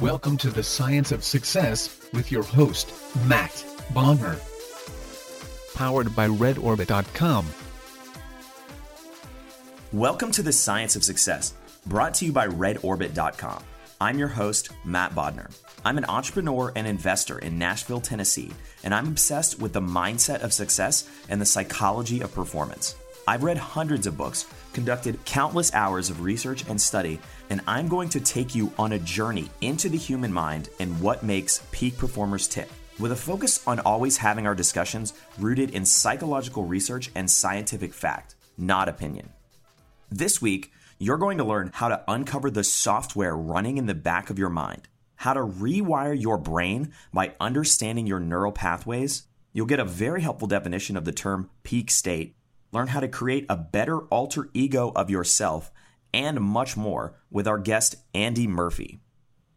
Welcome to the Science of Success with your host, Matt Bodner. Powered by RedOrbit.com. Welcome to the Science of Success, brought to you by RedOrbit.com. I'm your host, Matt Bodner. I'm an entrepreneur and investor in Nashville, Tennessee, and I'm obsessed with the mindset of success and the psychology of performance. I've read hundreds of books, conducted countless hours of research and study, and I'm going to take you on a journey into the human mind and what makes peak performers tick, with a focus on always having our discussions rooted in psychological research and scientific fact, not opinion. This week, you're going to learn how to uncover the software running in the back of your mind, how to rewire your brain by understanding your neural pathways. You'll get a very helpful definition of the term peak state learn how to create a better alter ego of yourself, and much more with our guest, Andy Murphy.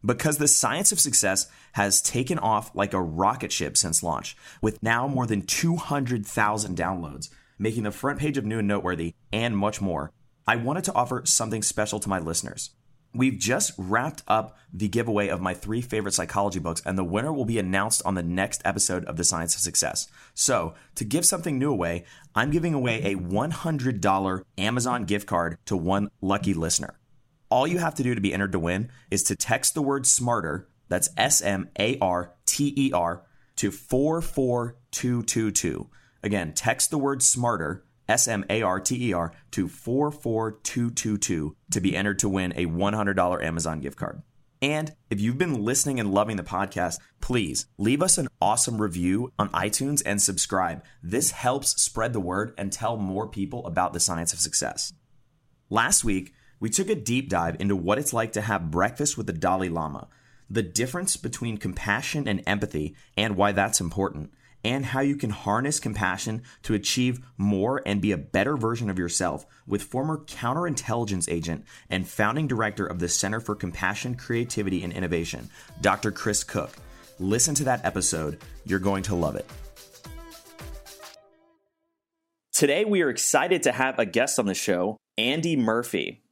Because the science of success has taken off like a rocket ship since launch, with now more than 200,000 downloads, making the front page of New and Noteworthy, and much more, I wanted to offer something special to my listeners. We've just wrapped up the giveaway of my three favorite psychology books, and the winner will be announced on the next episode of The Science of Success. So, to give something new away, I'm giving away a $100 Amazon gift card to one lucky listener. All you have to do to be entered to win is to text the word smarter, that's S M A R T E R, to 44222. Again, text the word smarter S M A R T E R to 44222 to be entered to win a $100 Amazon gift card. And if you've been listening and loving the podcast, please leave us an awesome review on iTunes and subscribe. This helps spread the word and tell more people about the science of success. Last week, we took a deep dive into what it's like to have breakfast with the Dalai Lama, the difference between compassion and empathy, and why that's important and how you can harness compassion to achieve more and be a better version of yourself with former counterintelligence agent and founding director of the Center for Compassion, Creativity, and Innovation, Dr. Chris Cook. Listen to that episode. You're going to love it. Today, we are excited to have a guest on the show, Andy Murphy.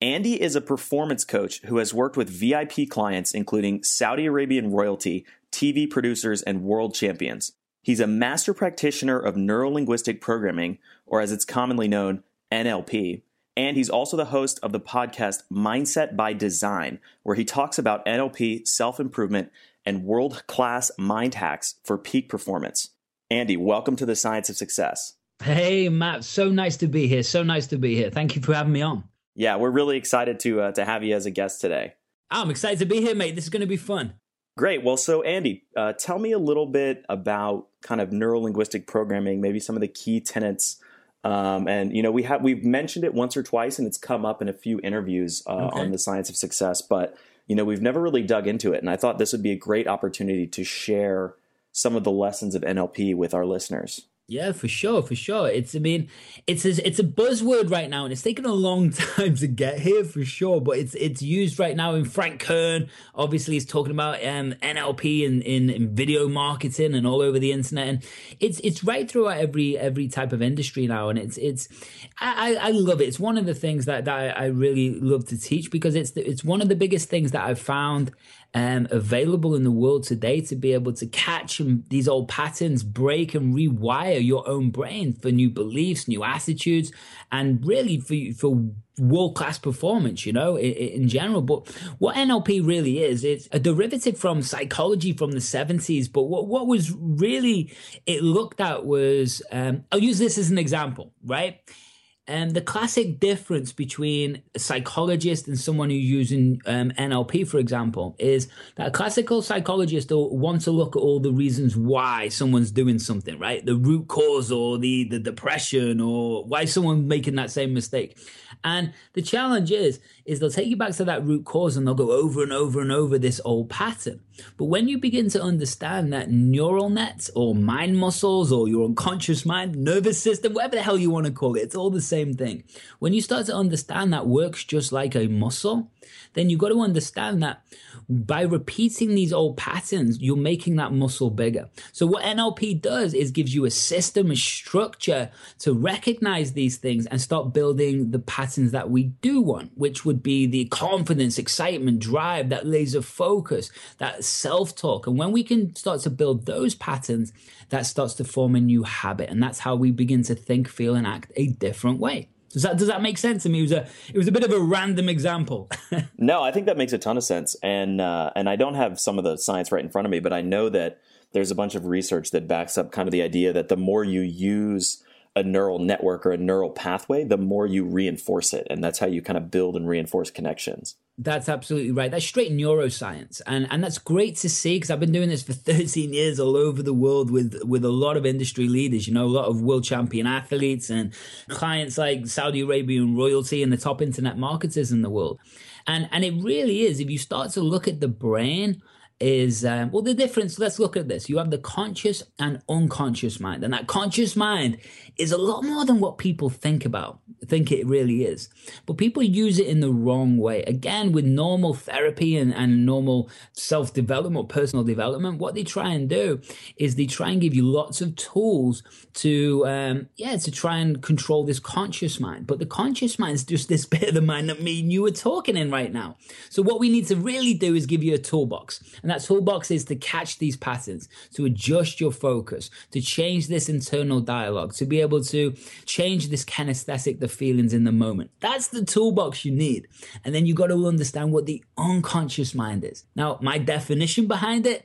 Andy is a performance coach who has worked with VIP clients, including Saudi Arabian royalty, TV producers, and world champions. He's a master practitioner of neuro linguistic programming, or as it's commonly known, NLP. And he's also the host of the podcast Mindset by Design, where he talks about NLP, self improvement, and world class mind hacks for peak performance. Andy, welcome to the Science of Success. Hey, Matt. So nice to be here. So nice to be here. Thank you for having me on. Yeah, we're really excited to uh, to have you as a guest today. I'm excited to be here, mate. This is going to be fun. Great. Well, so Andy, uh, tell me a little bit about kind of neuro linguistic programming, maybe some of the key tenets. Um, and you know, we have we've mentioned it once or twice, and it's come up in a few interviews uh, okay. on the science of success. But you know, we've never really dug into it, and I thought this would be a great opportunity to share some of the lessons of NLP with our listeners. Yeah, for sure, for sure. It's, I mean, it's a, it's a buzzword right now, and it's taken a long time to get here, for sure. But it's it's used right now. In Frank Kern, obviously, he's talking about um, NLP in, in, in video marketing and all over the internet, and it's it's right throughout every every type of industry now. And it's it's I, I love it. It's one of the things that that I really love to teach because it's the, it's one of the biggest things that I've found um, available in the world today to be able to catch these old patterns, break and rewire your own brain for new beliefs, new attitudes, and really for for world class performance, you know, in, in, general. But what NLP really is, it's a derivative from psychology from the 70s. But what, what was really it looked at was, um, I'll use this as an example, right? And the classic difference between a psychologist and someone who's using um, NLP, for example, is that a classical psychologist will want to look at all the reasons why someone's doing something, right? The root cause or the, the depression or why someone's making that same mistake. And the challenge is, is they'll take you back to that root cause and they'll go over and over and over this old pattern. But when you begin to understand that neural nets or mind muscles or your unconscious mind, nervous system, whatever the hell you want to call it, it's all the same thing. When you start to understand that works just like a muscle, then you've got to understand that by repeating these old patterns, you're making that muscle bigger. So what NLP does is gives you a system, a structure to recognize these things and start building the patterns that we do want, which would be the confidence, excitement, drive, that laser focus, that self-talk. And when we can start to build those patterns, that starts to form a new habit. And that's how we begin to think, feel, and act a different way. Does that does that make sense to me? It was a it was a bit of a random example. no, I think that makes a ton of sense, and uh, and I don't have some of the science right in front of me, but I know that there's a bunch of research that backs up kind of the idea that the more you use a neural network or a neural pathway, the more you reinforce it, and that's how you kind of build and reinforce connections. That's absolutely right. That's straight neuroscience, and and that's great to see because I've been doing this for 13 years all over the world with with a lot of industry leaders. You know, a lot of world champion athletes and clients like Saudi Arabian royalty and the top internet marketers in the world. And and it really is. If you start to look at the brain is um, well the difference let's look at this. You have the conscious and unconscious mind. And that conscious mind is a lot more than what people think about think it really is. But people use it in the wrong way. Again with normal therapy and, and normal self-development personal development what they try and do is they try and give you lots of tools to um, yeah to try and control this conscious mind. But the conscious mind is just this bit of the mind that me and you are talking in right now. So what we need to really do is give you a toolbox and that toolbox is to catch these patterns, to adjust your focus, to change this internal dialogue, to be able to change this kinesthetic, the feelings in the moment. That's the toolbox you need. And then you got to understand what the unconscious mind is. Now, my definition behind it,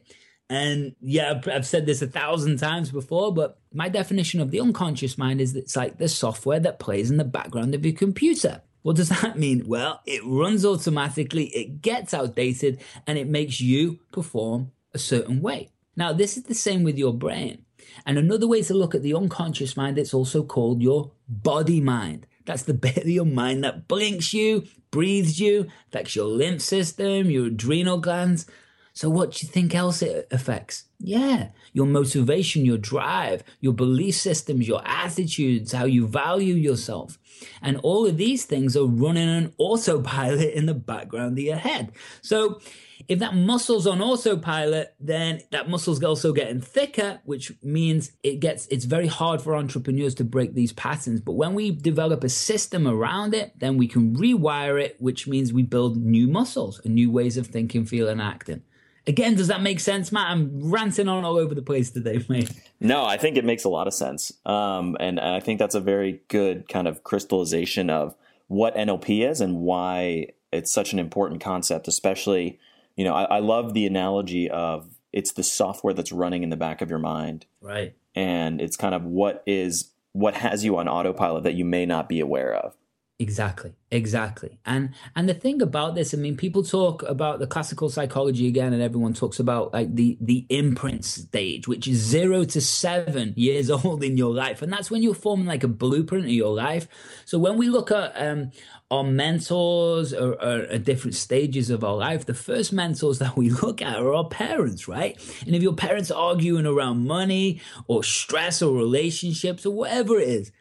and yeah, I've said this a thousand times before, but my definition of the unconscious mind is that it's like the software that plays in the background of your computer. What does that mean? Well, it runs automatically, it gets outdated, and it makes you perform a certain way. Now, this is the same with your brain. And another way to look at the unconscious mind, it's also called your body mind. That's the bit of your mind that blinks you, breathes you, affects your lymph system, your adrenal glands. So, what do you think else it affects? Yeah, your motivation, your drive, your belief systems, your attitudes, how you value yourself. And all of these things are running on autopilot in the background of your head. So if that muscle's on autopilot, then that muscle's also getting thicker, which means it gets, it's very hard for entrepreneurs to break these patterns. But when we develop a system around it, then we can rewire it, which means we build new muscles and new ways of thinking, feeling, acting. Again, does that make sense, Matt? I'm ranting on all over the place today, mate. No, I think it makes a lot of sense. Um, and I think that's a very good kind of crystallization of what NLP is and why it's such an important concept, especially, you know, I, I love the analogy of it's the software that's running in the back of your mind. Right. And it's kind of what is what has you on autopilot that you may not be aware of. Exactly, exactly. And and the thing about this, I mean, people talk about the classical psychology again, and everyone talks about like the the imprint stage, which is zero to seven years old in your life, and that's when you're forming like a blueprint of your life. So when we look at um, our mentors or, or at different stages of our life, the first mentors that we look at are our parents, right? And if your parents are arguing around money or stress or relationships or whatever it is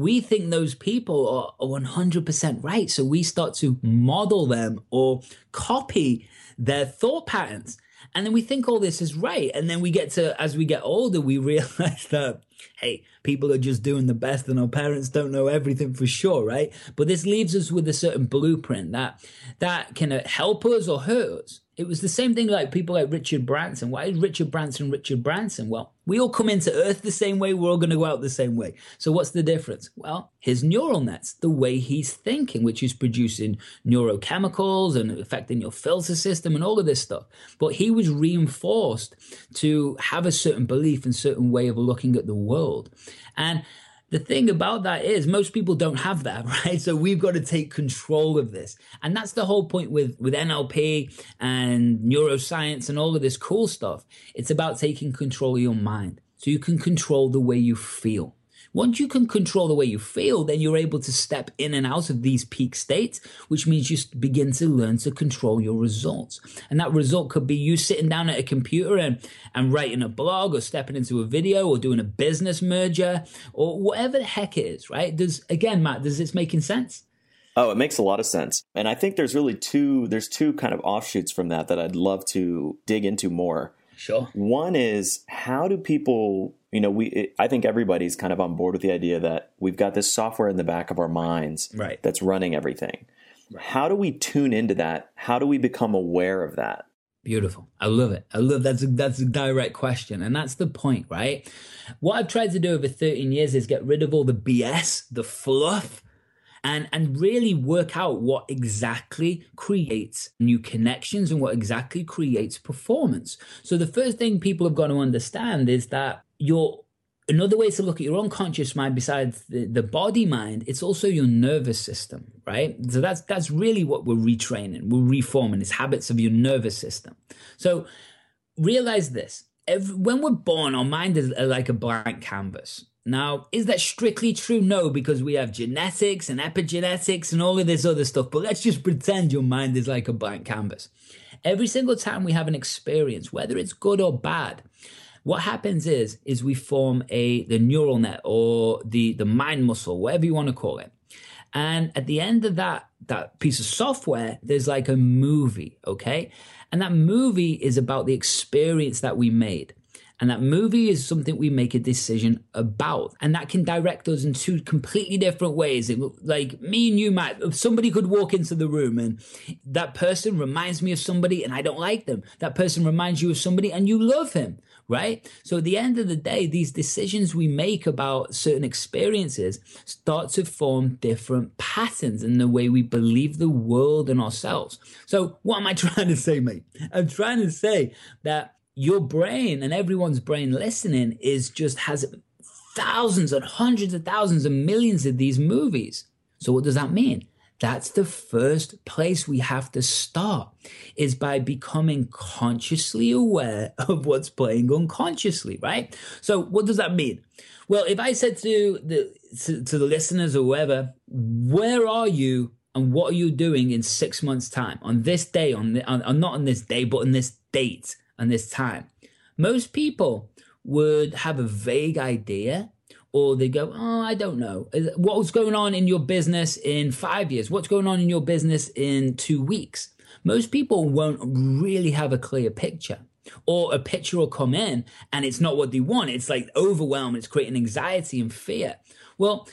we think those people are 100% right. So we start to model them or copy their thought patterns. And then we think all this is right. And then we get to, as we get older, we realize that, hey, people are just doing the best and our parents don't know everything for sure, right? But this leaves us with a certain blueprint that, that can help us or hurt us. It was the same thing like people like Richard Branson. Why is Richard Branson Richard Branson? Well, we all come into Earth the same way. We're all going to go out the same way. So what's the difference? Well, his neural nets, the way he's thinking, which is producing neurochemicals and affecting your filter system and all of this stuff. But he was reinforced to have a certain belief and certain way of looking at the world. And the thing about that is most people don't have that, right? So we've got to take control of this. And that's the whole point with, with NLP and neuroscience and all of this cool stuff. It's about taking control of your mind so you can control the way you feel. Once you can control the way you feel, then you're able to step in and out of these peak states, which means you begin to learn to control your results. And that result could be you sitting down at a computer and, and writing a blog or stepping into a video or doing a business merger or whatever the heck it is, right? Does, again, Matt, does this making sense? Oh, it makes a lot of sense. And I think there's really two there's two kind of offshoots from that that I'd love to dig into more. Sure. One is how do people you know, we it, I think everybody's kind of on board with the idea that we've got this software in the back of our minds right. that's running everything. Right. How do we tune into that? How do we become aware of that? Beautiful. I love it. I love that's a, that's a direct question, and that's the point, right? What I've tried to do over 13 years is get rid of all the BS, the fluff, and and really work out what exactly creates new connections and what exactly creates performance. So the first thing people have got to understand is that your another way to look at your unconscious mind besides the, the body mind it's also your nervous system right? So that's that's really what we're retraining we're reforming is habits of your nervous system. So realize this when we're born our mind is uh, like a blank canvas now is that strictly true? No because we have genetics and epigenetics and all of this other stuff but let's just pretend your mind is like a blank canvas. Every single time we have an experience whether it's good or bad what happens is is we form a the neural net or the the mind muscle whatever you want to call it. And at the end of that that piece of software there's like a movie okay? And that movie is about the experience that we made and that movie is something we make a decision about. And that can direct us in two completely different ways. It, like me and you, Matt, somebody could walk into the room and that person reminds me of somebody and I don't like them. That person reminds you of somebody and you love him right? So at the end of the day, these decisions we make about certain experiences start to form different patterns in the way we believe the world and ourselves. So what am I trying to say, mate? I'm trying to say that your brain and everyone's brain listening is just has thousands and hundreds of thousands and millions of these movies. So what does that mean? That's the first place we have to start is by becoming consciously aware of what's playing unconsciously, right? So what does that mean? Well, if I said to the to, to the listeners or whoever, where are you and what are you doing in six months' time on this day, on, the, on, on not on this day, but on this date and this time? Most people would have a vague idea or they go, oh, I don't know. What's going on in your business in five years? What's going on in your business in two weeks? Most people won't really have a clear picture. Or a picture will come in and it's not what they want. It's like overwhelm, it's creating anxiety and fear. Well,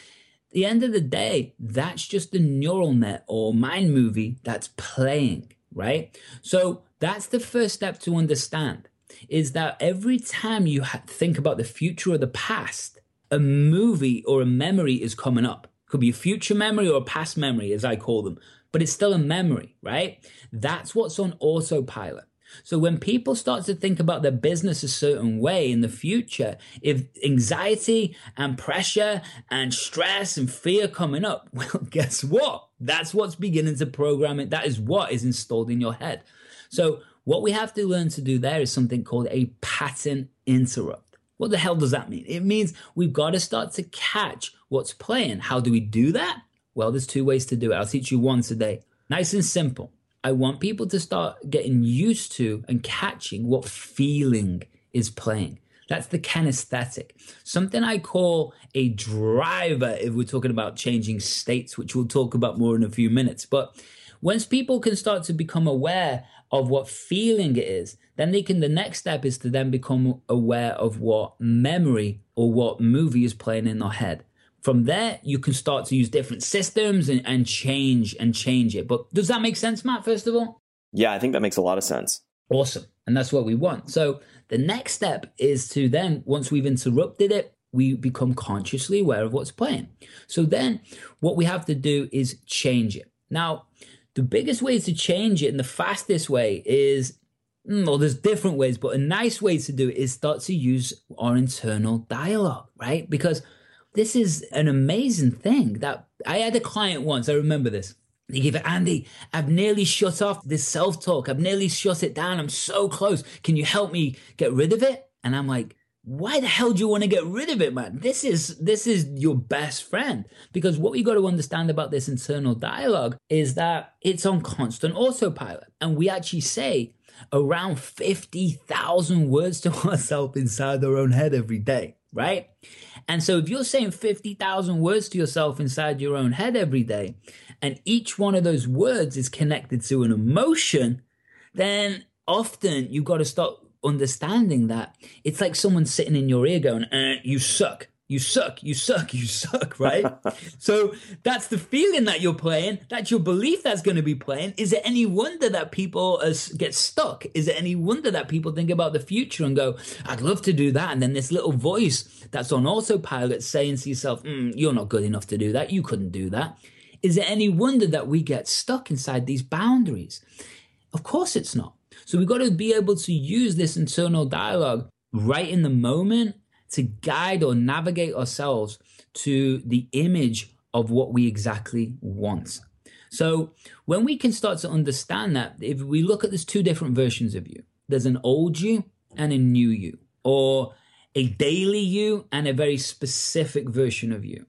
the end of the day, that's just the neural net or mind movie that's playing, right? So that's the first step to understand is that every time you think about the future or the past, a movie or a memory is coming up. Could be a future memory or a past memory, as I call them, but it's still a memory, right? That's what's on autopilot. So when people start to think about their business a certain way in the future, if anxiety and pressure and stress and fear coming up, well, guess what? That's what's beginning to program it. That is what is installed in your head. So what we have to learn to do there is something called a pattern interrupt. What the hell does that mean? It means we've got to start to catch what's playing. How do we do that? Well, there's two ways to do it. I'll teach you one today. Nice and simple. I want people to start getting used to and catching what feeling is playing. That's the kinesthetic. Something I call a driver if we're talking about changing states, which we'll talk about more in a few minutes. But once people can start to become aware of what feeling it is, then they can, the next step is to then become aware of what memory or what movie is playing in their head. From there, you can start to use different systems and, and change and change it. But does that make sense, Matt, first of all? Yeah, I think that makes a lot of sense. Awesome. And that's what we want. So the next step is to then, once we've interrupted it, we become consciously aware of what's playing. So then what we have to do is change it. Now, the biggest way to change it and the fastest way is hmm, well, there's different ways, but a nice way to do it is start to use our internal dialogue, right? Because this is an amazing thing that I had a client once. I remember this. They gave it, Andy, I've nearly shut off this self talk. I've nearly shut it down. I'm so close. Can you help me get rid of it? And I'm like, why the hell do you want to get rid of it, man? This is this is your best friend. Because what we got to understand about this internal dialogue is that it's on constant autopilot. And we actually say around 50,000 words to ourselves inside our own head every day, right? And so if you're saying 50,000 words to yourself inside your own head every day, and each one of those words is connected to an emotion, then often you've got to start understanding that. It's like someone sitting in your ear going, uh, you suck you suck, you suck, you suck, right? so that's the feeling that you're playing. That's your belief that's going to be playing. Is it any wonder that people get stuck? Is it any wonder that people think about the future and go, I'd love to do that? And then this little voice that's on autopilot saying to yourself, mm, You're not good enough to do that. You couldn't do that. Is it any wonder that we get stuck inside these boundaries? Of course it's not. So we've got to be able to use this internal dialogue right in the moment to guide or navigate ourselves to the image of what we exactly want. So when we can start to understand that, if we look at there's two different versions of you, there's an old you and a new you, or a daily you and a very specific version of you.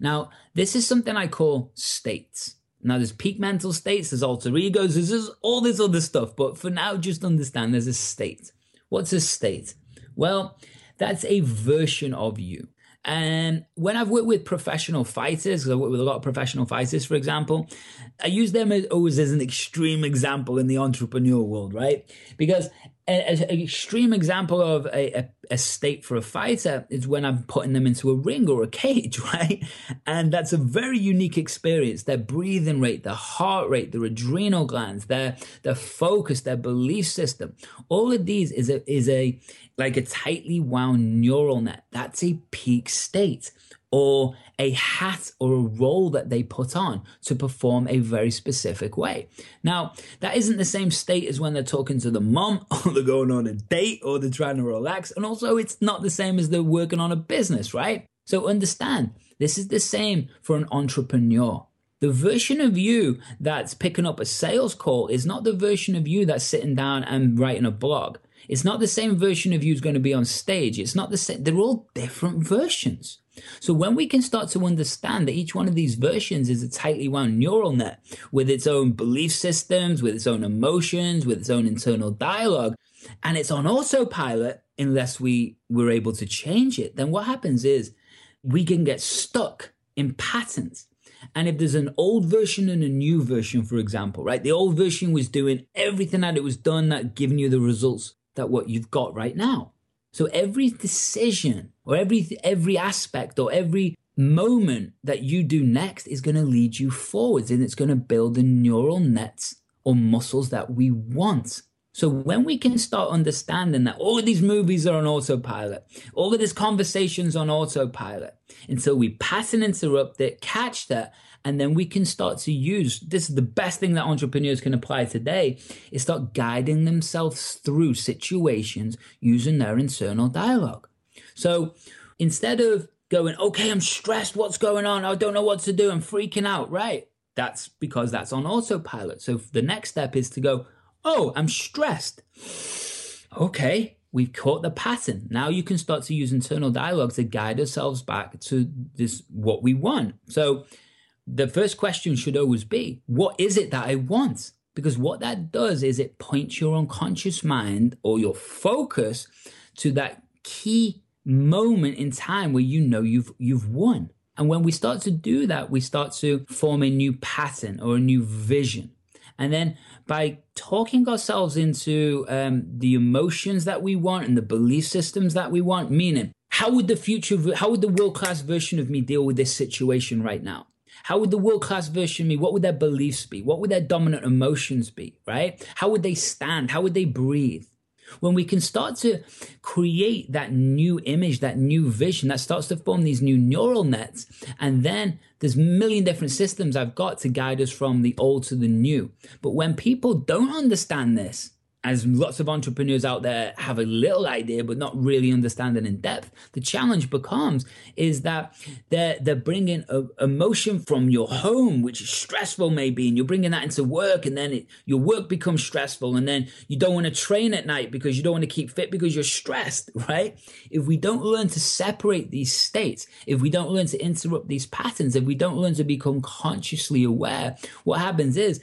Now, this is something I call states. Now, there's peak mental states, there's alter egos, there's all this other stuff, but for now, just understand there's a state. What's a state? Well, that's a version of you. And when I've worked with professional fighters, because I work with a lot of professional fighters, for example, I use them as, always as an extreme example in the entrepreneur world, right? Because an extreme example of a, a, a, state for a fighter is when I'm putting them into a ring or a cage, right? And that's a very unique experience. Their breathing rate, their heart rate, their adrenal glands, their their focus, their belief system, all of these is a is a like a tightly wound neural net. That's a peak state or a hat or a role that they put on to perform a very specific way. Now, that isn't the same state as when they're talking to the mom or they're going on a date or they're trying to relax. And also, it's not the same as they're working on a business, right? So understand, this is the same for an entrepreneur. The version of you that's picking up a sales call is not the version of you that's sitting down and writing a blog. It's not the same version of you who's going to be on stage. It's not the same. They're all different versions. So when we can start to understand that each one of these versions is a tightly wound neural net with its own belief systems, with its own emotions, with its own internal dialogue, and it's on autopilot unless we were able to change it, then what happens is we can get stuck in patterns. And if there's an old version and a new version, for example, right? The old version was doing everything that it was done that giving you the results that what you've got right now. So every decision or every every aspect or every moment that you do next is going to lead you forwards and it's going to build the neural nets or muscles that we want. So when we can start understanding that all of these movies are on autopilot, all of this conversations on autopilot, until we pass and interrupt it, catch that, And then we can start to use this is the best thing that entrepreneurs can apply today is start guiding themselves through situations using their internal dialogue. So instead of going, okay, I'm stressed, what's going on? I don't know what to do, I'm freaking out, right? That's because that's on autopilot. So the next step is to go, oh, I'm stressed. Okay, we've caught the pattern. Now you can start to use internal dialogue to guide ourselves back to this what we want. So the first question should always be, what is it that I want? Because what that does is it points your unconscious mind or your focus to that key moment in time where you know you've you've won. And when we start to do that, we start to form a new pattern or a new vision. And then by talking ourselves into um, the emotions that we want and the belief systems that we want, meaning, how would the future, how would the world class version of me deal with this situation right now? How would the world class version be? what would their beliefs be? What would their dominant emotions be, right? How would they stand? How would they breathe? when we can start to create that new image, that new vision that starts to form these new neural nets, and then there's a million different systems I've got to guide us from the old to the new. But when people don't understand this, as lots of entrepreneurs out there have a little idea but not really understanding in depth the challenge becomes is that they're they're bringing a, emotion from your home which is stressful maybe and you're bringing that into work and then it, your work becomes stressful and then you don't want to train at night because you don't want to keep fit because you're stressed right? If we don't learn to separate these states if we don't learn to interrupt these patterns if we don't learn to become consciously aware what happens is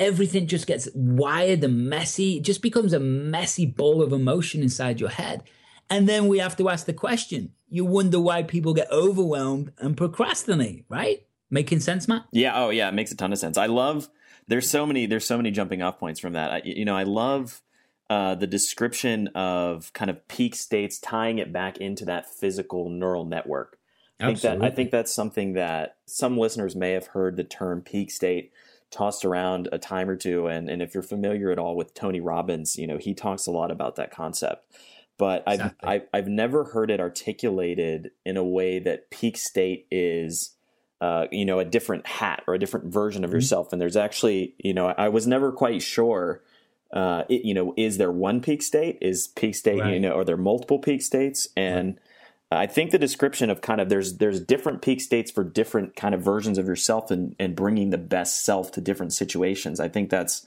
everything just gets wired and messy. It just becomes a messy ball of emotion inside your head. And then we have to ask the question. You wonder why people get overwhelmed and procrastinate, right? Making sense, Matt? Yeah. Oh, yeah. It makes a ton of sense. I love. There's so many. There's so many jumping off points from that. I, you know, I love uh, the description of kind of peak states, tying it back into that physical neural network. I think Absolutely. that I think that's something that some listeners may have heard the term peak state tossed around a time or two. And, and if you're familiar at all with Tony Robbins, you know, he talks a lot about that concept. But exactly. I've, I, I've never heard it articulated in a way that peak state is, uh, you know, a different hat or a different version of mm-hmm. yourself. And there's actually, you know, I was never quite sure uh, it, you know, is there one peak state? Is peak state, right. you know, are there multiple peak states? And right. I think the description of kind of there's there's different peak states for different kind of versions of yourself and and bringing the best self to different situations. I think that's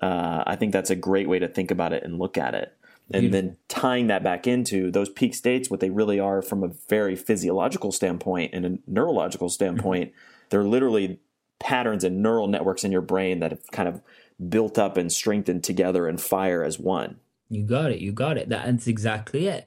uh, I think that's a great way to think about it and look at it. And Beautiful. then tying that back into those peak states, what they really are from a very physiological standpoint and a neurological standpoint, mm-hmm. they're literally patterns and neural networks in your brain that have kind of built up and strengthened together and fire as one. You got it. You got it. That's exactly it.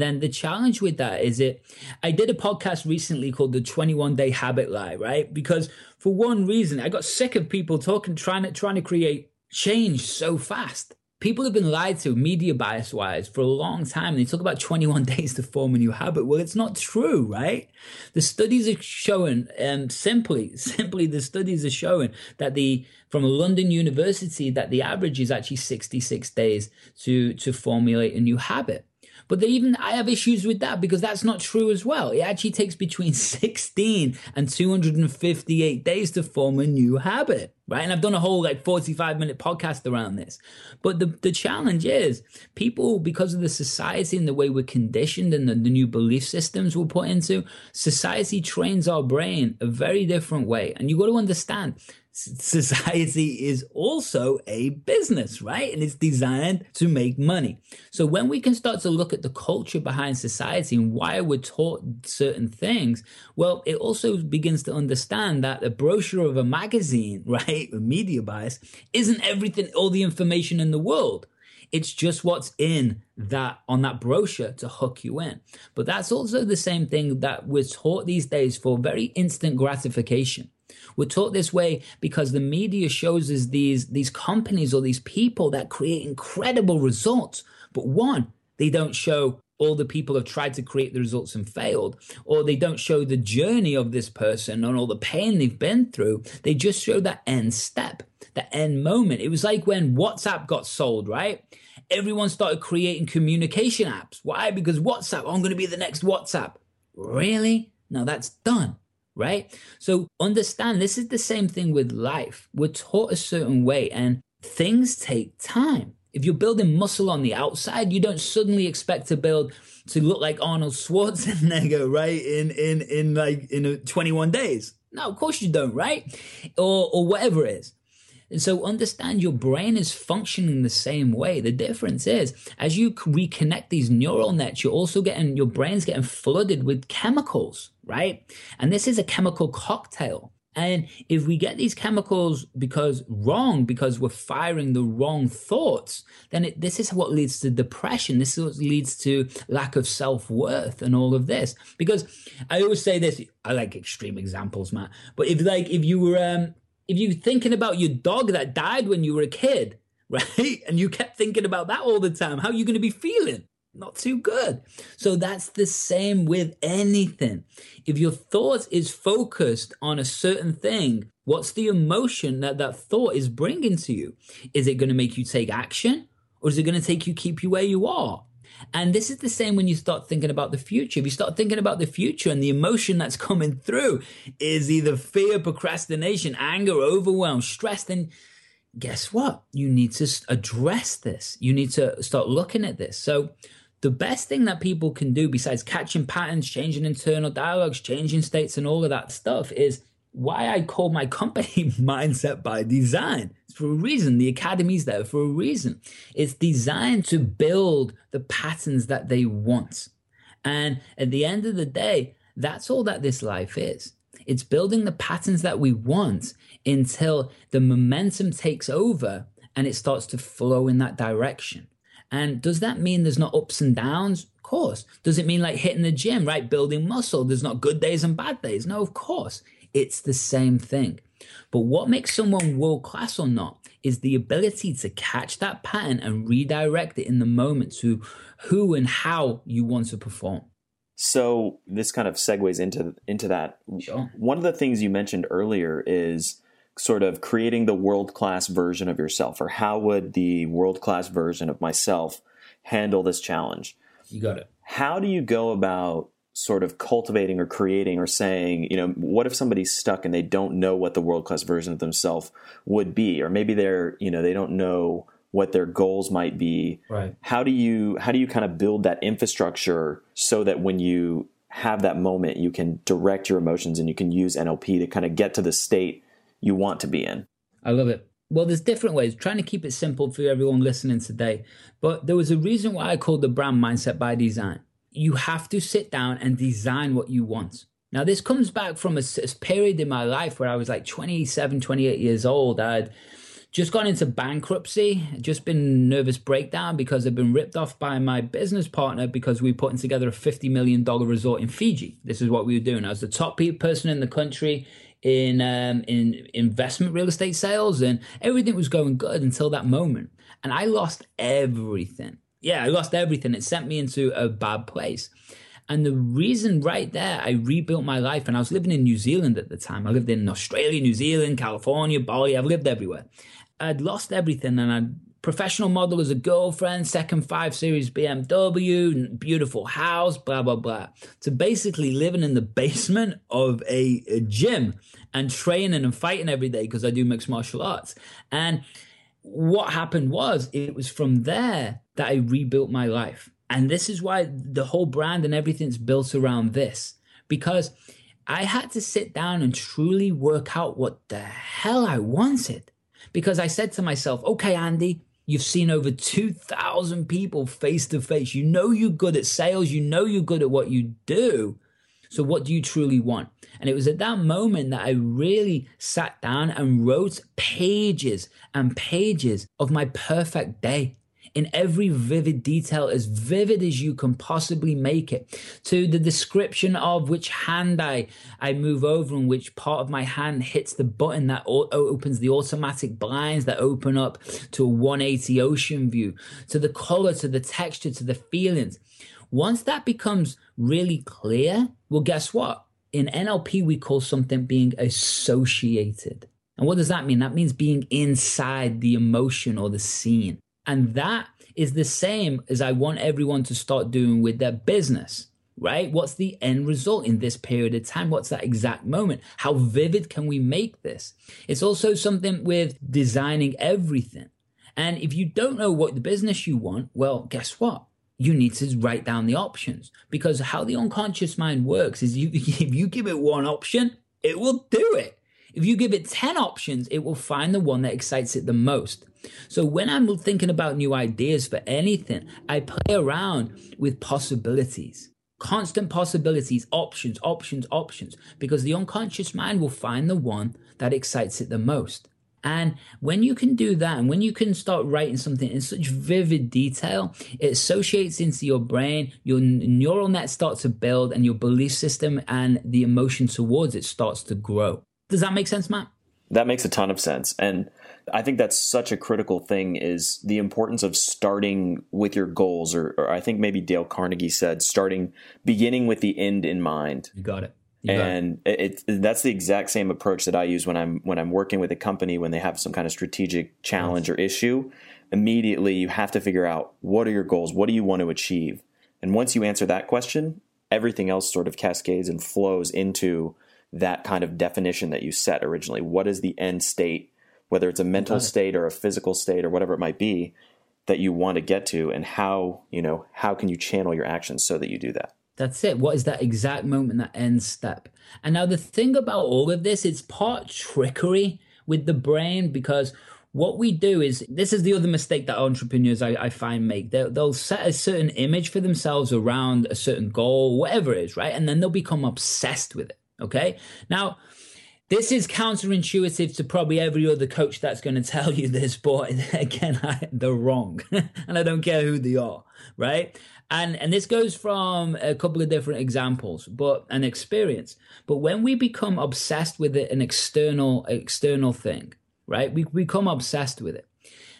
then the challenge with that is it, I did a podcast recently called the 21 day habit lie, right? Because for one reason, I got sick of people talking, trying to, trying to create change so fast. People have been lied to media bias wise for a long time. And They talk about 21 days to form a new habit. Well, it's not true, right? The studies are showing, um, simply, simply the studies are showing that the, from a London university, that the average is actually 66 days to, to formulate a new habit. But they even I have issues with that because that's not true as well. It actually takes between 16 and 258 days to form a new habit, right? And I've done a whole like 45 minute podcast around this. But the, the challenge is people, because of the society and the way we're conditioned and the, the new belief systems we're put into, society trains our brain a very different way. And you got to understand society is also a business, right? And it's designed to make money. So when we can start to look at the culture behind society and why we're taught certain things, well, it also begins to understand that a brochure of a magazine, right, a media bias, isn't everything, all the information in the world. It's just what's in that on that brochure to hook you in. But that's also the same thing that we're taught these days for very instant gratification. We're taught this way because the media shows us these, these companies or these people that create incredible results. But one, they don't show all the people have tried to create the results and failed, or they don't show the journey of this person and all the pain they've been through. They just show that end step, the end moment. It was like when WhatsApp got sold, right? Everyone started creating communication apps. Why? Because WhatsApp, I'm going to be the next WhatsApp. Really? No, that's done right? So understand this is the same thing with life. We're taught a certain way and things take time. If you're building muscle on the outside, you don't suddenly expect to build to look like Arnold Schwarzenegger, right? In in in like in 21 days. No, of course you don't, right? Or or whatever it is. And so understand your brain is functioning the same way. The difference is as you reconnect these neural nets, you're also getting your brain's getting flooded with chemicals, right? And this is a chemical cocktail. And if we get these chemicals because wrong, because we're firing the wrong thoughts, then it, this is what leads to depression. This is what leads to lack of self worth and all of this. Because I always say this, I like extreme examples, Matt. But if like if you were um, if you're thinking about your dog that died when you were a kid, right? And you kept thinking about that all the time, how are you going to be feeling? Not too good. So that's the same with anything. If your thought is focused on a certain thing, what's the emotion that that thought is bringing to you? Is it going to make you take action or is it going to take you keep you where you are? And this is the same when you start thinking about the future. If you start thinking about the future and the emotion that's coming through is either fear, procrastination, anger, overwhelm, stress, then guess what? You need to address this. You need to start looking at this. So, the best thing that people can do besides catching patterns, changing internal dialogues, changing states, and all of that stuff is why I call my company Mindset by Design. It's for a reason. The Academy's there for a reason. It's designed to build the patterns that they want. And at the end of the day, that's all that this life is. It's building the patterns that we want until the momentum takes over and it starts to flow in that direction. And does that mean there's not ups and downs? Of course. Does it mean like hitting the gym, right? Building muscle. There's not good days and bad days. No, of course. It's the same thing. But what makes someone world class or not is the ability to catch that pattern and redirect it in the moment to who and how you want to perform. So this kind of segues into into that. Sure. One of the things you mentioned earlier is sort of creating the world class version of yourself, or how would the world class version of myself handle this challenge? You got it. How do you go about sort of cultivating or creating or saying, you know, what if somebody's stuck and they don't know what the world class version of themselves would be, or maybe they're, you know, they don't know what their goals might be. Right. How do you how do you kind of build that infrastructure so that when you have that moment, you can direct your emotions and you can use NLP to kind of get to the state you want to be in? I love it. Well, there's different ways. trying to keep it simple for everyone listening today. But there was a reason why I called the brand Mindset by Design you have to sit down and design what you want. Now, this comes back from a, a, period in my life where I was like 27, 28 years old. I'd just gone into bankruptcy, just been nervous breakdown because I'd been ripped off by my business partner because we were putting together a $50 million resort in Fiji. This is what we were doing. I was the top person in the country in um, in investment real estate sales, and everything was going good until that moment. And I lost everything. Yeah, I lost everything. It sent me into a bad place. And the reason right there, I rebuilt my life. And I was living in New Zealand at the time. I lived in Australia, New Zealand, California, Bali. I've lived everywhere. I'd lost everything and I'd professional model as a girlfriend, second five series BMW, beautiful house, blah, blah, blah. To basically living in the basement of a, a gym and training and fighting every day because I do mixed martial arts. And what happened was it was from there that I rebuilt my life. And this is why the whole brand and everything's built around this because I had to sit down and truly work out what the hell I wanted. Because I said to myself, okay, Andy, you've seen over 2,000 people face to face. You know you're good at sales, you know you're good at what you do. So, what do you truly want? And it was at that moment that I really sat down and wrote pages and pages of my perfect day in every vivid detail, as vivid as you can possibly make it, to the description of which hand I, I move over and which part of my hand hits the button that o- opens the automatic blinds that open up to a 180 ocean view, to the color, to the texture, to the feelings. Once that becomes really clear, well, guess what? In NLP, we call something being associated. And what does that mean? That means being inside the emotion or the scene. And that is the same as I want everyone to start doing with their business, right? What's the end result in this period of time? What's that exact moment? How vivid can we make this? It's also something with designing everything. And if you don't know what the business you want, well, guess what? You need to write down the options because how the unconscious mind works is you, if you give it one option, it will do it. If you give it 10 options, it will find the one that excites it the most. So when I'm thinking about new ideas for anything, I play around with possibilities. Constant possibilities, options, options, options, because the unconscious mind will find the one that excites it the most. And when you can do that, and when you can start writing something in such vivid detail, it associates into your brain, your neural net starts to build, and your belief system and the emotion towards it starts to grow. Does that make sense, Matt? That makes a ton of sense. And I think that's such a critical thing is the importance of starting with your goals, or, or I think maybe Dale Carnegie said, starting, beginning with the end in mind. You got it. And it. It, that's the exact same approach that I use when I'm when I'm working with a company when they have some kind of strategic challenge or issue. Immediately, you have to figure out what are your goals, what do you want to achieve, and once you answer that question, everything else sort of cascades and flows into that kind of definition that you set originally. What is the end state? whether it's a mental state or a physical state or whatever it might be that you want to get to and how you know how can you channel your actions so that you do that that's it. What is that exact moment that end step? And now the thing about all of this it's part trickery with the brain because what we do is this is the other mistake that entrepreneurs I, I find make. They'll, they'll set a certain image for themselves around a certain goal whatever it is right? And then they'll become obsessed with it okay? Now this is counterintuitive to probably every other coach that's going to tell you this, but again, I, they're wrong, and I don't care who they are, right? And and this goes from a couple of different examples, but an experience. But when we become obsessed with it, an external external thing, right? We become obsessed with it.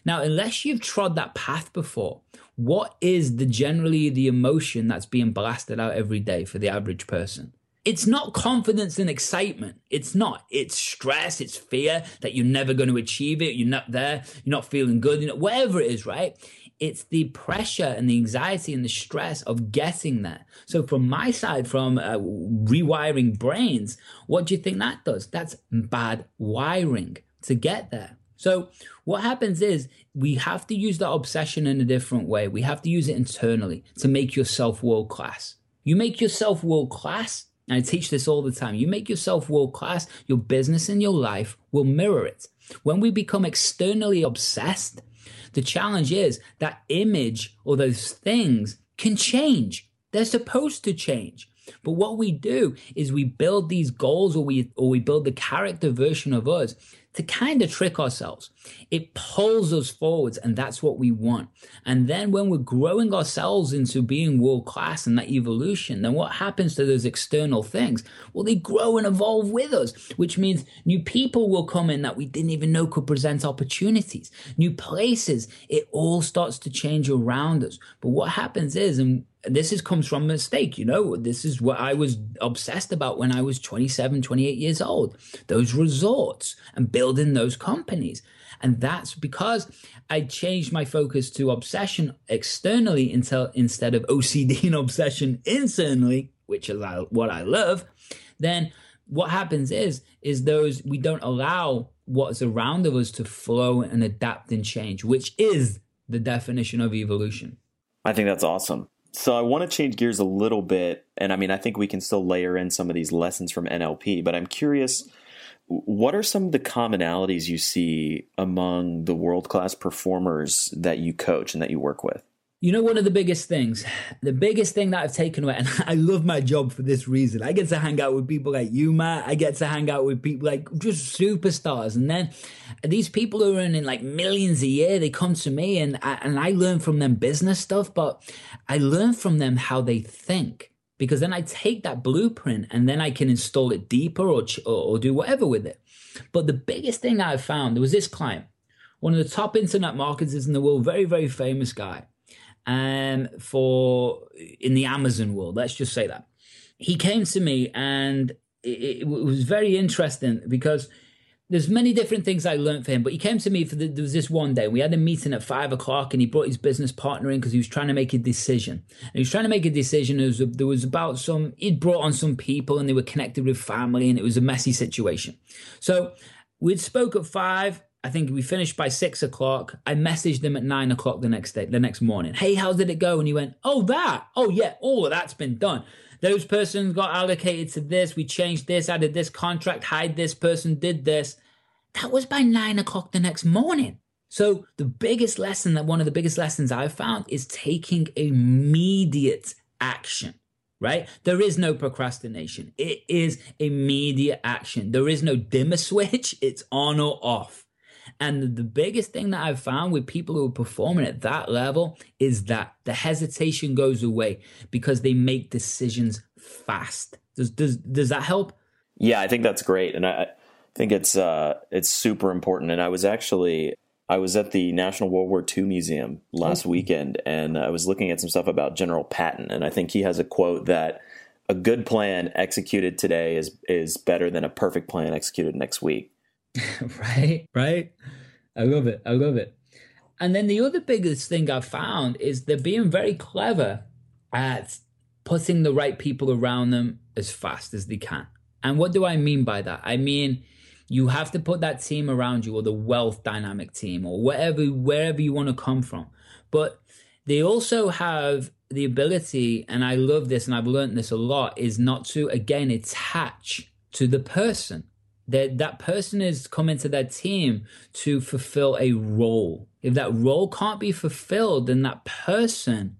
Now, unless you've trod that path before, what is the generally the emotion that's being blasted out every day for the average person? it's not confidence and excitement. It's not. It's stress. It's fear that you're never going to achieve it. You're not there. You're not feeling good. You know, whatever it is, right? It's the pressure and the anxiety and the stress of getting there. So, from my side, from uh, rewiring brains, what do you think that does? That's bad wiring to get there. So, what happens is we have to use that obsession in a different way. We have to use it internally to make yourself world class. You make yourself world class, and I teach this all the time. You make yourself world class, your business and your life will mirror it. When we become externally obsessed, the challenge is that image or those things can change. They're supposed to change. But what we do is we build these goals or we or we build the character version of us to kind of trick ourselves. It pulls us forwards, and that's what we want. And then when we're growing ourselves into being world class and that evolution, then what happens to those external things? Well, they grow and evolve with us, which means new people will come in that we didn't even know could present opportunities, new places. It all starts to change around us. But what happens is, and this is comes from a mistake you know this is what i was obsessed about when i was 27 28 years old those resorts and building those companies and that's because I changed my focus to obsession externally until instead of OCD and obsession internally, which is what I love. Then what happens is, is those we don't allow what's around of us to flow and adapt and change, which is the definition of evolution. I think that's awesome. So I want to change gears a little bit. And I mean, I think we can still layer in some of these lessons from NLP, but I'm curious what are some of the commonalities you see among the world class performers that you coach and that you work with? You know, one of the biggest things, the biggest thing that I've taken away, and I love my job for this reason. I get to hang out with people like you, Matt. I get to hang out with people like just superstars. And then these people who are earning like millions a year, they come to me and I, and I learn from them business stuff, but I learn from them how they think because then I take that blueprint and then I can install it deeper or, or, do whatever with it. But the biggest thing I found there was this client, one of the top internet marketers in the world, very very famous guy, um, for in the Amazon world. Let's just say that he came to me and it, it was very interesting because there's many different things I learned for him, but he came to me for the, there was this one day. We had a meeting at five o'clock, and he brought his business partner in because he was trying to make a decision. And he was trying to make a decision. There was, there was about some he'd brought on some people, and they were connected with family, and it was a messy situation. So we'd spoke at five. I think we finished by six o'clock. I messaged him at nine o'clock the next day, the next morning. Hey, how did it go? And he went, Oh, that. Oh, yeah. All of that's been done. Those persons got allocated to this. We changed this, added this contract, hide this person, did this. That was by nine o'clock the next morning. So the biggest lesson that one of the biggest lessons I've found is taking immediate action right? There is no procrastination. It is immediate action. There is no dimmer switch. It's on or off. And the biggest thing that I've found with people who are performing at that level is that the hesitation goes away because they make decisions fast. Does does does that help? Yeah, I think that's great. And I think it's uh it's super important. And I was actually I was at the National World War II Museum last weekend and I was looking at some stuff about General Patton and I think he has a quote that a good plan executed today is is better than a perfect plan executed next week. right, right. I love it. I love it. And then the other biggest thing I've found is they're being very clever at putting the right people around them as fast as they can. And what do I mean by that? I mean, you have to put that team around you or the wealth dynamic team or wherever wherever you want to come from. But they also have the ability, and I love this and I've learned this a lot, is not to again attach to the person that that person is coming to that team to fulfill a role. If that role can't be fulfilled, then that person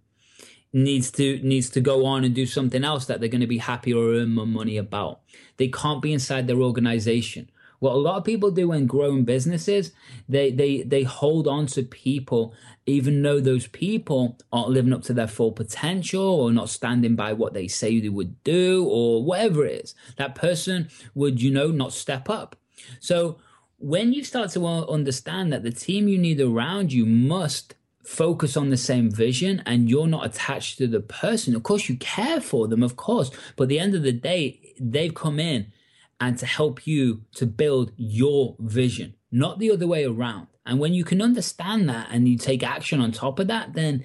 needs to needs to go on and do something else that they're going to be happy or earn more money about. They can't be inside their organization. What a lot of people do when growing businesses, they they they hold on to people even though those people aren't living up to their full potential or not standing by what they say they would do or whatever it is. That person would, you know, not step up. So when you start to understand that the team you need around you must focus on the same vision and you're not attached to the person. Of course, you care for them, of course, but at the end of the day, they've come in and to help you to build your vision, not the other way around. And when you can understand that and you take action on top of that, then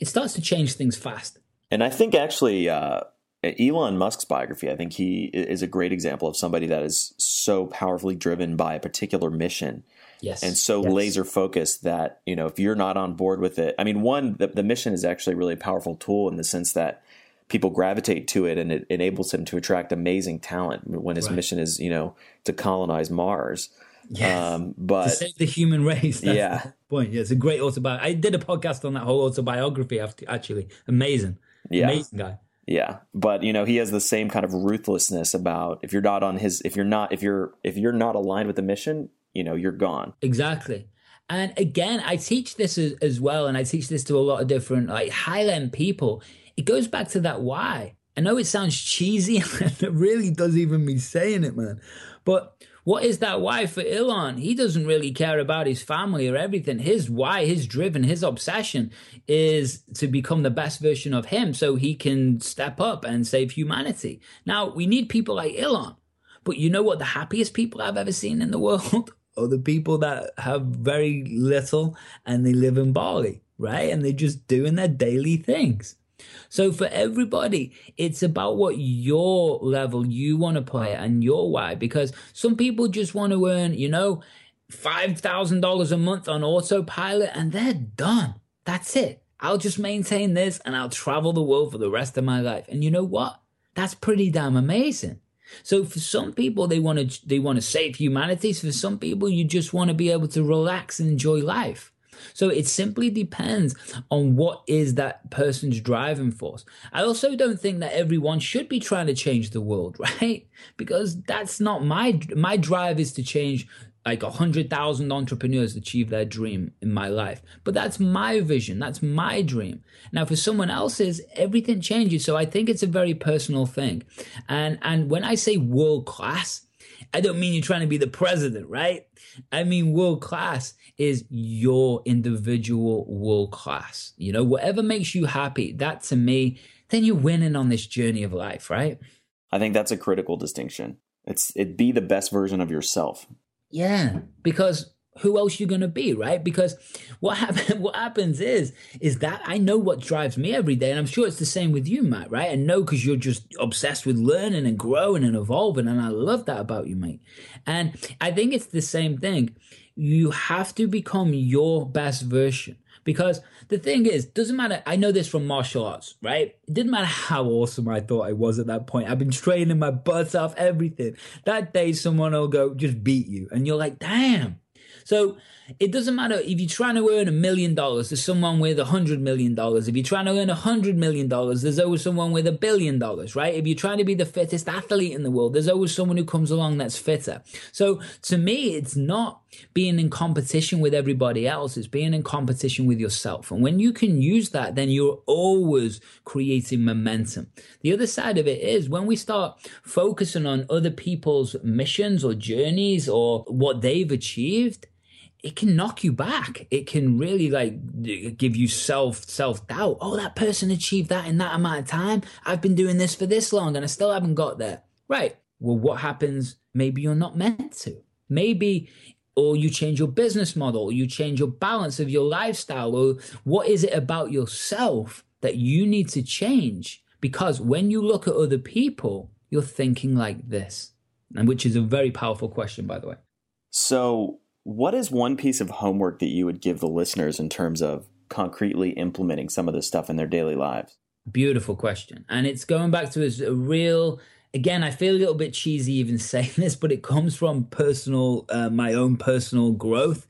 it starts to change things fast. And I think actually, uh, Elon Musk's biography, I think he is a great example of somebody that is so powerfully driven by a particular mission. Yes. And so yes. laser focused that, you know, if you're not on board with it, I mean, one, the, the mission is actually a really powerful tool in the sense that people gravitate to it and it enables him to attract amazing talent when his right. mission is you know to colonize mars. Yes. Um, but to save the human race yeah. point. Yeah it's a great autobiography i did a podcast on that whole autobiography after, actually. Amazing. Yeah. amazing guy. Yeah. But you know he has the same kind of ruthlessness about if you're not on his if you're not if you're if you're not aligned with the mission you know you're gone. Exactly. And again, I teach this as, as well, and I teach this to a lot of different like high end people. It goes back to that why. I know it sounds cheesy, and it really does even me saying it, man. But what is that why for Elon? He doesn't really care about his family or everything. His why, his driven, his obsession is to become the best version of him so he can step up and save humanity. Now, we need people like Elon. But you know what the happiest people I've ever seen in the world are the people that have very little and they live in Bali, right? And they're just doing their daily things. So for everybody, it's about what your level you want to play and your why. Because some people just want to earn, you know, $5,000 a month on autopilot and they're done. That's it. I'll just maintain this and I'll travel the world for the rest of my life. And you know what? That's pretty damn amazing. So for some people, they want to they want to save humanity. So for some people, you just want to be able to relax and enjoy life. So it simply depends on what is that person's driving force. I also don't think that everyone should be trying to change the world, right? Because that's not my my drive is to change like a hundred thousand entrepreneurs achieve their dream in my life. But that's my vision. That's my dream. Now, for someone else's, everything changes. So I think it's a very personal thing. And and when I say world class, I don't mean you're trying to be the president, right? I mean world class is your individual world class. You know, whatever makes you happy, that to me, then you're winning on this journey of life, right? I think that's a critical distinction. It's it be the best version of yourself. Yeah, because who else you gonna be, right? Because what happen, what happens is is that I know what drives me every day, and I'm sure it's the same with you, Matt, right? And know because you're just obsessed with learning and growing and evolving, and I love that about you, mate. And I think it's the same thing. You have to become your best version. Because the thing is, doesn't matter. I know this from martial arts, right? It didn't matter how awesome I thought I was at that point. I've been training my butts off, everything. That day, someone will go, just beat you. And you're like, damn, so it doesn't matter if you're trying to earn a million dollars, there's someone with a hundred million dollars. If you're trying to earn a hundred million dollars, there's always someone with a billion dollars, right? If you're trying to be the fittest athlete in the world, there's always someone who comes along that's fitter. So to me, it's not being in competition with everybody else, it's being in competition with yourself. And when you can use that, then you're always creating momentum. The other side of it is when we start focusing on other people's missions or journeys or what they've achieved, it can knock you back. It can really like give you self self doubt. Oh, that person achieved that in that amount of time. I've been doing this for this long and I still haven't got there. Right. Well, what happens? Maybe you're not meant to. Maybe or you change your business model, you change your balance of your lifestyle, or what is it about yourself that you need to change? Because when you look at other people, you're thinking like this, and which is a very powerful question, by the way. So, what is one piece of homework that you would give the listeners in terms of concretely implementing some of this stuff in their daily lives? Beautiful question. And it's going back to a real, again, I feel a little bit cheesy even saying this, but it comes from personal, uh, my own personal growth.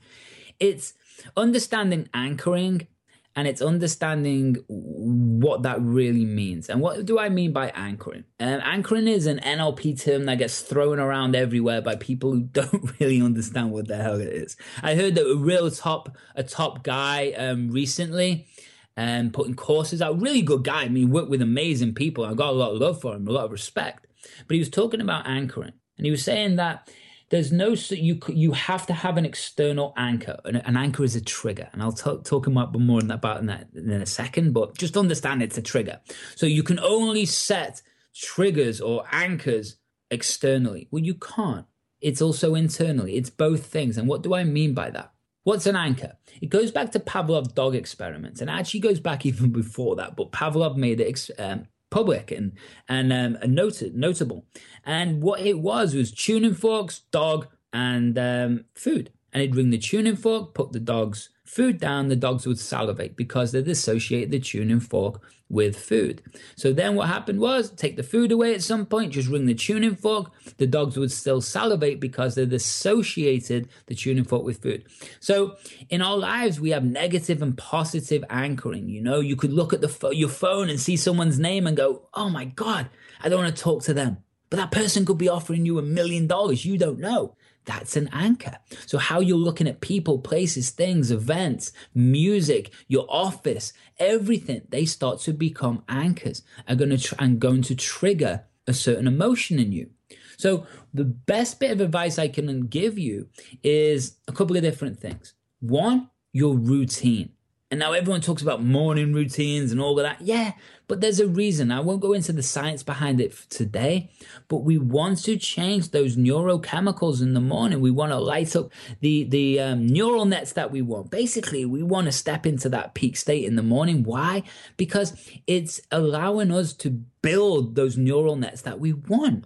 It's understanding anchoring and it's understanding what that really means. And what do I mean by anchoring? Um, anchoring is an NLP term that gets thrown around everywhere by people who don't really understand what the hell it is. I heard that a real top a top guy um, recently and um, putting courses out. Really good guy. I mean, worked with amazing people. I got a lot of love for him, a lot of respect. But he was talking about anchoring, and he was saying that there's no you you have to have an external anchor and an anchor is a trigger and i'll talk, talk about more about in that in a second but just understand it's a trigger. So you can only set triggers or anchors externally. Well you can't. It's also internally. It's both things and what do i mean by that? What's an anchor? It goes back to Pavlov dog experiments and actually goes back even before that, but Pavlov made it um, public and and um, noted, notable. And what it was was tuning forks, dog, and um, food. And he'd ring the tuning fork, put the dog's food down, the dogs would salivate because they'd associate the tuning fork with food. So then what happened was take the food away at some point, just ring the tuning fork. The dogs would still salivate because they'd associated the tuning fork with food. So in our lives, we have negative and positive anchoring. You know, you could look at the fo- your phone and see someone's name and go, "Oh my god, I don't want to talk to them." But that person could be offering you a million dollars. You don't know. That's an anchor. So, how you're looking at people, places, things, events, music, your office, everything, they start to become anchors are going to tr- and going to trigger a certain emotion in you. So, the best bit of advice I can give you is a couple of different things. One, your routine. And now everyone talks about morning routines and all of that. Yeah, but there's a reason. I won't go into the science behind it today, but we want to change those neurochemicals in the morning. We want to light up the the um, neural nets that we want. Basically, we want to step into that peak state in the morning. Why? Because it's allowing us to build those neural nets that we want.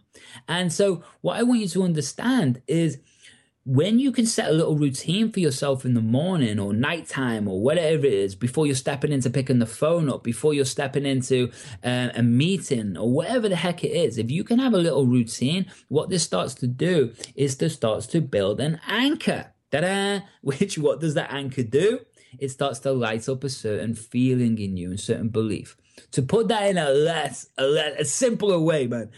And so, what I want you to understand is when you can set a little routine for yourself in the morning or nighttime or whatever it is before you're stepping into picking the phone up before you're stepping into uh, a meeting or whatever the heck it is if you can have a little routine what this starts to do is this starts to build an anchor. Ta-da! which what does that anchor do? It starts to light up a certain feeling in you and certain belief. To put that in a less a, less, a simpler way man.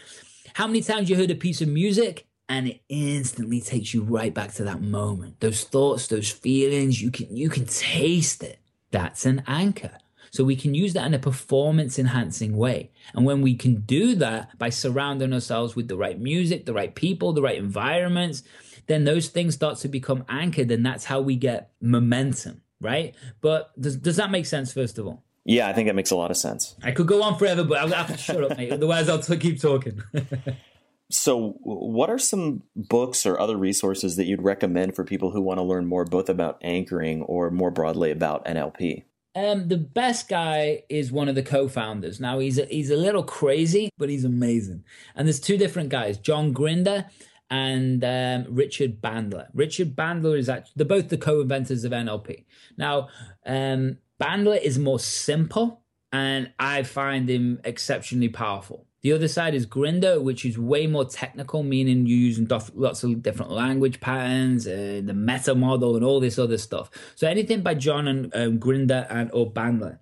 How many times you heard a piece of music and it instantly takes you right back to that moment. Those thoughts those feelings you can you can taste it. That's an anchor. So we can use that in a performance enhancing way. And when we can do that by surrounding ourselves with the right music the right people the right environments then those things start to become anchored and that's how we get momentum right? But does, does that make sense first of all? Yeah i think it makes a lot of sense. I could go on forever but i'll have to shut up mate. Otherwise i'll t- keep talking So, what are some books or other resources that you'd recommend for people who want to learn more, both about anchoring or more broadly about NLP? Um, the best guy is one of the co-founders. Now he's a, he's a little crazy, but he's amazing. And there's two different guys, John Grinder and um, Richard Bandler. Richard Bandler is actually they're both the co-inventors of NLP. Now, um, Bandler is more simple, and I find him exceptionally powerful. The other side is Grinder, which is way more technical, meaning you're using lots of different language patterns, uh, the meta model, and all this other stuff. So anything by John and um, Grinder and or Bandler.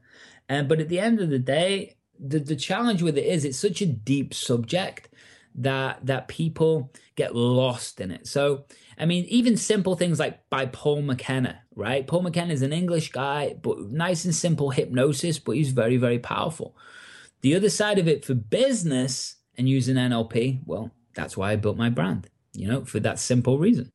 Um, but at the end of the day, the, the challenge with it is it's such a deep subject that that people get lost in it. So I mean, even simple things like by Paul McKenna, right? Paul McKenna is an English guy, but nice and simple hypnosis, but he's very, very powerful. The other side of it for business and using NLP, well, that's why I built my brand, you know, for that simple reason.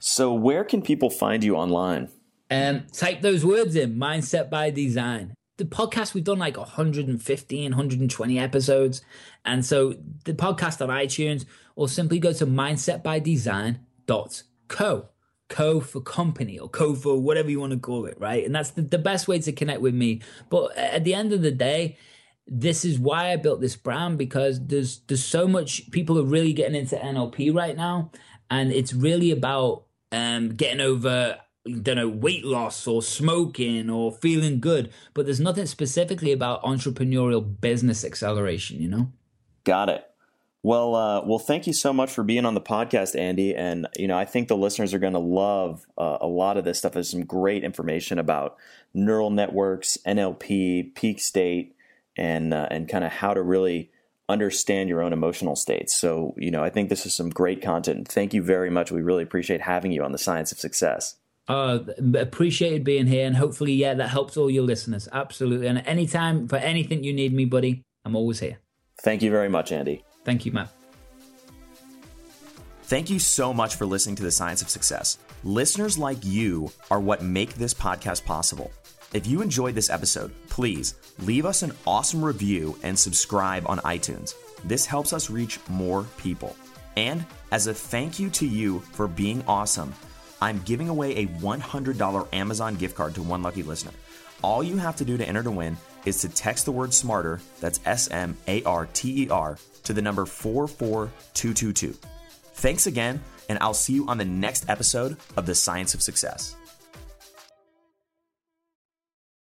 So, where can people find you online? Um, type those words in Mindset by Design. The podcast, we've done like 115, 120 episodes. And so the podcast on iTunes, or simply go to mindsetbydesign.co. Co for company or co for whatever you want to call it, right? And that's the, the best way to connect with me. But at the end of the day, this is why I built this brand because there's there's so much people are really getting into NLP right now, and it's really about um, getting over don't know weight loss or smoking or feeling good, but there's nothing specifically about entrepreneurial business acceleration. You know. Got it. Well, uh, well, thank you so much for being on the podcast, Andy. And you know, I think the listeners are going to love uh, a lot of this stuff. There's some great information about neural networks, NLP, peak state and uh, and kind of how to really understand your own emotional states. So, you know, I think this is some great content. Thank you very much. We really appreciate having you on the Science of Success. Uh, appreciated being here, and hopefully, yeah, that helps all your listeners. Absolutely. And anytime for anything you need me, buddy, I'm always here. Thank you very much, Andy. Thank you, Matt. Thank you so much for listening to the Science of Success. Listeners like you are what make this podcast possible. If you enjoyed this episode, please leave us an awesome review and subscribe on iTunes. This helps us reach more people. And as a thank you to you for being awesome, I'm giving away a $100 Amazon gift card to one lucky listener. All you have to do to enter to win is to text the word smarter, that's S M A R T E R, to the number 44222. Thanks again, and I'll see you on the next episode of The Science of Success.